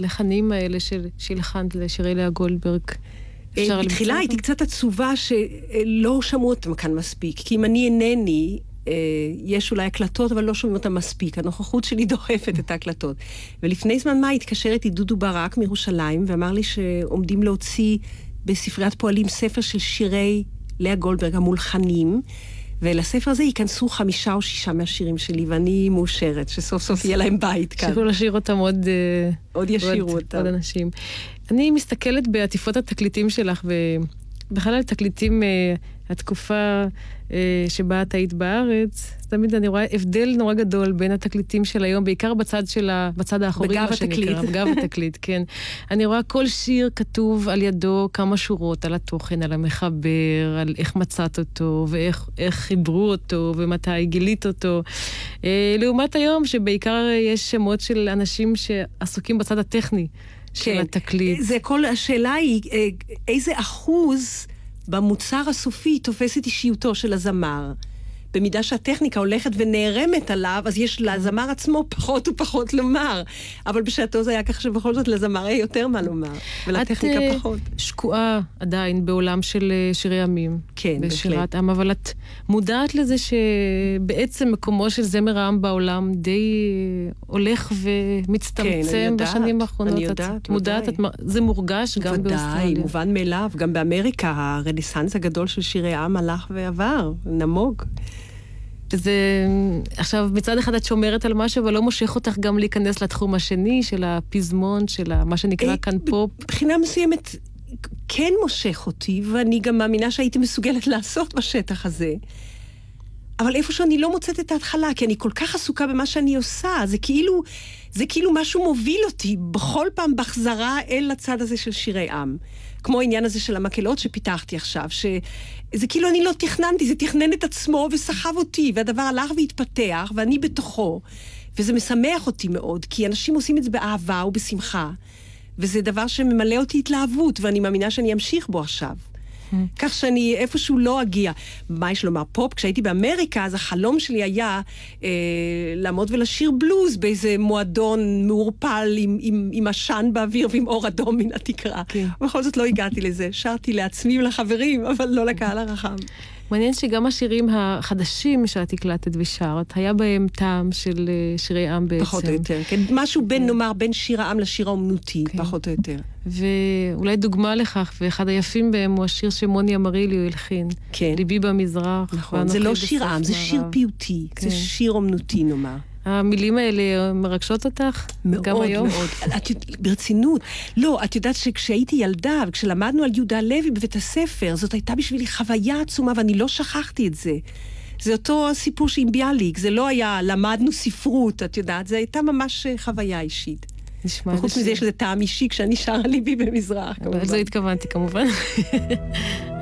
הלחנים האלה של שהלחנת לשירי לאה גולדברג? בתחילה אותם? הייתי קצת עצובה שלא שמעו אותם כאן מספיק, כי אם אני אינני, אה, יש אולי הקלטות, אבל לא שומעים אותם מספיק. הנוכחות שלי דוחפת את ההקלטות. ולפני זמן מה התקשר איתי דודו ברק מירושלים, ואמר לי שעומדים להוציא בספריית פועלים ספר של שירי לאה גולדברג המולחנים. ולספר הזה ייכנסו חמישה או שישה מהשירים שלי, ואני מאושרת שסוף סוף יהיה להם בית כאן. שיוכלו לשיר אותם עוד... אה, עוד ישירו עוד- אותם. עוד אנשים. אני מסתכלת בעטיפות התקליטים שלך, ובכלל על תקליטים, אה, התקופה אה, שבה את היית בארץ, תמיד אני רואה הבדל נורא גדול בין התקליטים של היום, בעיקר בצד של ה... בצד האחורי, בגב מה שנקרא, התקליט. בגב התקליט, כן. אני רואה כל שיר כתוב על ידו כמה שורות על התוכן, על המחבר, על איך מצאת אותו, ואיך איך חיברו אותו, ומתי גילית אותו. אה, לעומת היום, שבעיקר יש שמות של אנשים שעסוקים בצד הטכני של התקליט. זה כל, השאלה היא, אה, איזה אחוז במוצר הסופי תופס את אישיותו של הזמר? במידה שהטכניקה הולכת ונערמת עליו, אז יש לזמר עצמו פחות ופחות לומר. אבל בשעתו זה היה ככה שבכל זאת לזמר היה יותר מה לומר, ולטכניקה את אה, פחות. שקועה עדיין בעולם של אה, שירי עמים. כן, בהחלט. בשירת עם, אבל את מודעת לזה שבעצם מקומו של זמר העם בעולם די אה, הולך כן, ומצטמצם יודעת, בשנים האחרונות. אני את יודעת, מודעת, ודאי. את, זה מורגש גם ודאי, באוסטרליה. מובן מאליו. גם באמריקה הרנסאנס הגדול של שירי עם הלך ועבר, נמוג. זה, עכשיו, מצד אחד את שומרת על משהו, אבל לא מושך אותך גם להיכנס לתחום השני של הפזמון, של מה שנקרא אה, כאן פופ. מבחינה מסוימת כן מושך אותי, ואני גם מאמינה שהייתי מסוגלת לעשות בשטח הזה. אבל איפשהו אני לא מוצאת את ההתחלה, כי אני כל כך עסוקה במה שאני עושה, זה כאילו, זה כאילו משהו מוביל אותי בכל פעם בחזרה אל הצד הזה של שירי עם. כמו העניין הזה של המקהלות שפיתחתי עכשיו, שזה כאילו אני לא תכננתי, זה תכנן את עצמו וסחב אותי, והדבר הלך והתפתח, ואני בתוכו. וזה משמח אותי מאוד, כי אנשים עושים את זה באהבה ובשמחה, וזה דבר שממלא אותי התלהבות, ואני מאמינה שאני אמשיך בו עכשיו. כך שאני איפשהו לא אגיע. מה יש לומר, פופ, כשהייתי באמריקה, אז החלום שלי היה אה, לעמוד ולשיר בלוז באיזה מועדון מעורפל עם, עם, עם עשן באוויר ועם אור אדום מן התקרה. כן. בכל זאת לא הגעתי לזה, שרתי לעצמי ולחברים, אבל לא לקהל הרחב. מעניין שגם השירים החדשים שאת הקלטת ושרת, היה בהם טעם של אה, שירי עם בעצם. פחות או יותר, כן. משהו בין, נאמר, בין שיר העם לשיר האומנותי, כן. פחות או יותר. ואולי דוגמה לכך, ואחד היפים בהם הוא השיר שמוני אמריליו הלחין. כן. ליבי במזרח. נכון, זה לא שיר עם, זה שיר. פיוטי, כן. זה שיר אומנותי, נאמר. המילים האלה מרגשות אותך? גם מאוד היום? מאוד. את, ברצינות. לא, את יודעת שכשהייתי ילדה וכשלמדנו על יהודה לוי בבית הספר, זאת הייתה בשבילי חוויה עצומה ואני לא שכחתי את זה. זה אותו סיפור עם ביאליק, זה לא היה למדנו ספרות, את יודעת, זה הייתה ממש אה, חוויה אישית. נשמע וחוץ מזה יש לזה טעם אישי כשאני שרה ליבי במזרח, כמובן. לזה התכוונתי כמובן.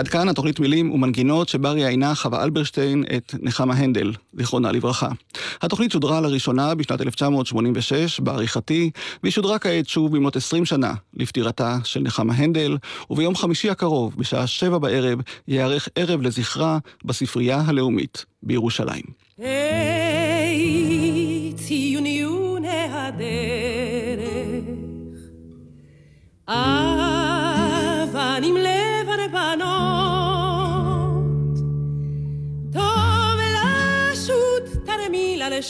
עד כאן התוכנית מילים ומנגינות שבה ראיינה חווה אלברשטיין את נחמה הנדל, זיכרונה לברכה. התוכנית שודרה לראשונה בשנת 1986 בעריכתי, והיא שודרה כעת שוב במות 20 שנה לפטירתה של נחמה הנדל, וביום חמישי הקרוב, בשעה שבע בערב, ייערך ערב לזכרה בספרייה הלאומית בירושלים. תרמי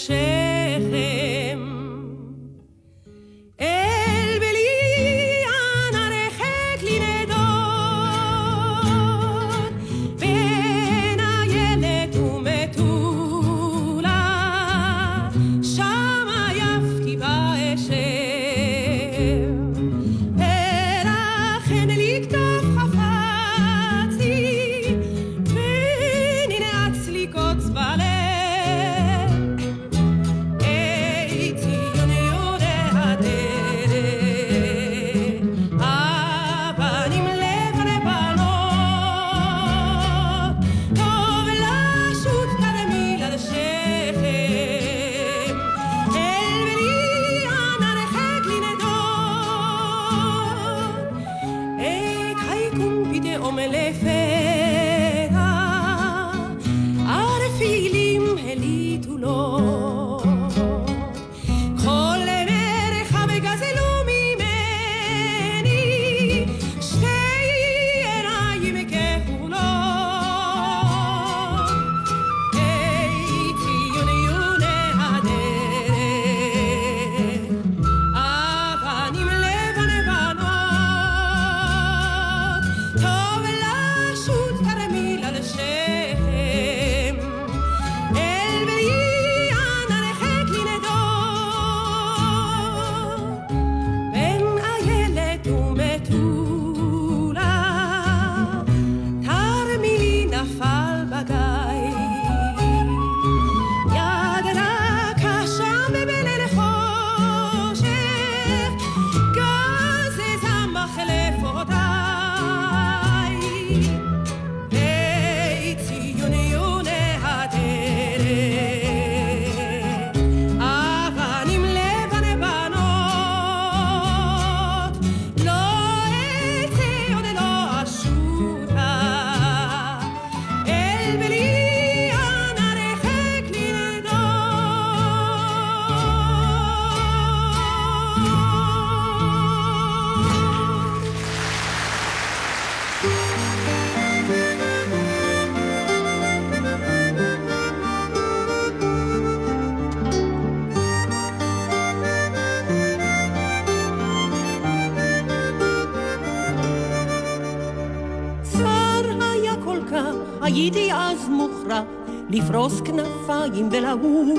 לפרוס כנפיים ולעוף.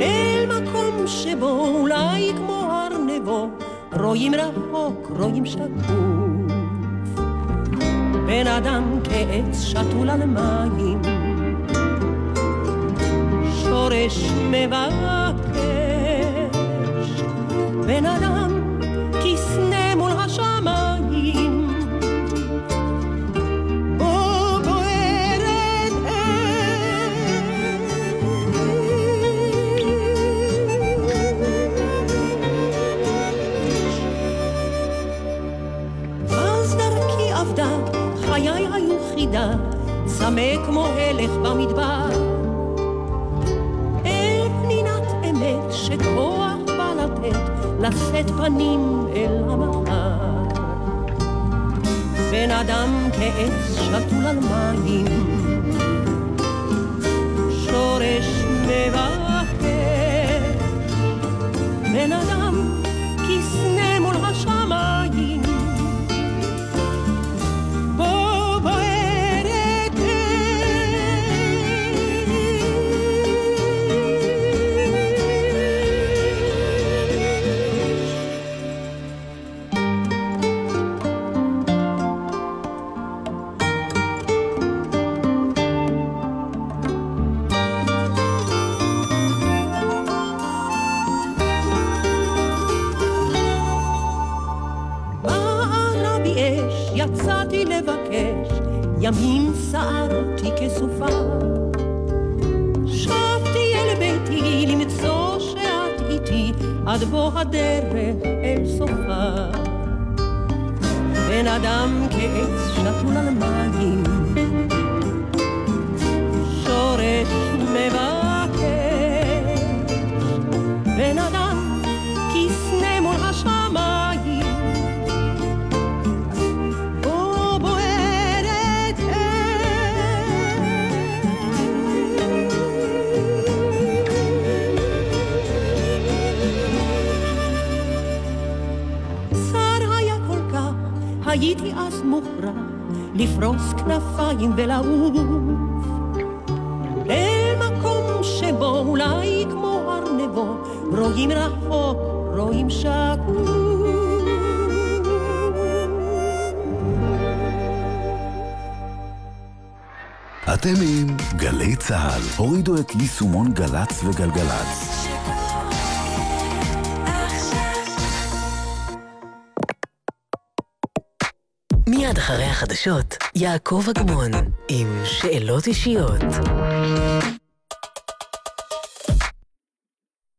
אל מקום שבו אולי כמו הר נבו רואים רחוק, רואים שקוף. בן אדם כעץ שתול על מים. שורש מבקש צמא כמו הלך במדבר. אל פנינת אמת שכוח בא לתת, לשאת פנים אל המחר. בן אדם כעץ שתול על מים, שורש מבקר. בן אדם הורידו את יישומון גל"צ וגלגלצ. מיד אחרי החדשות, יעקב אגמון, עם שאלות אישיות.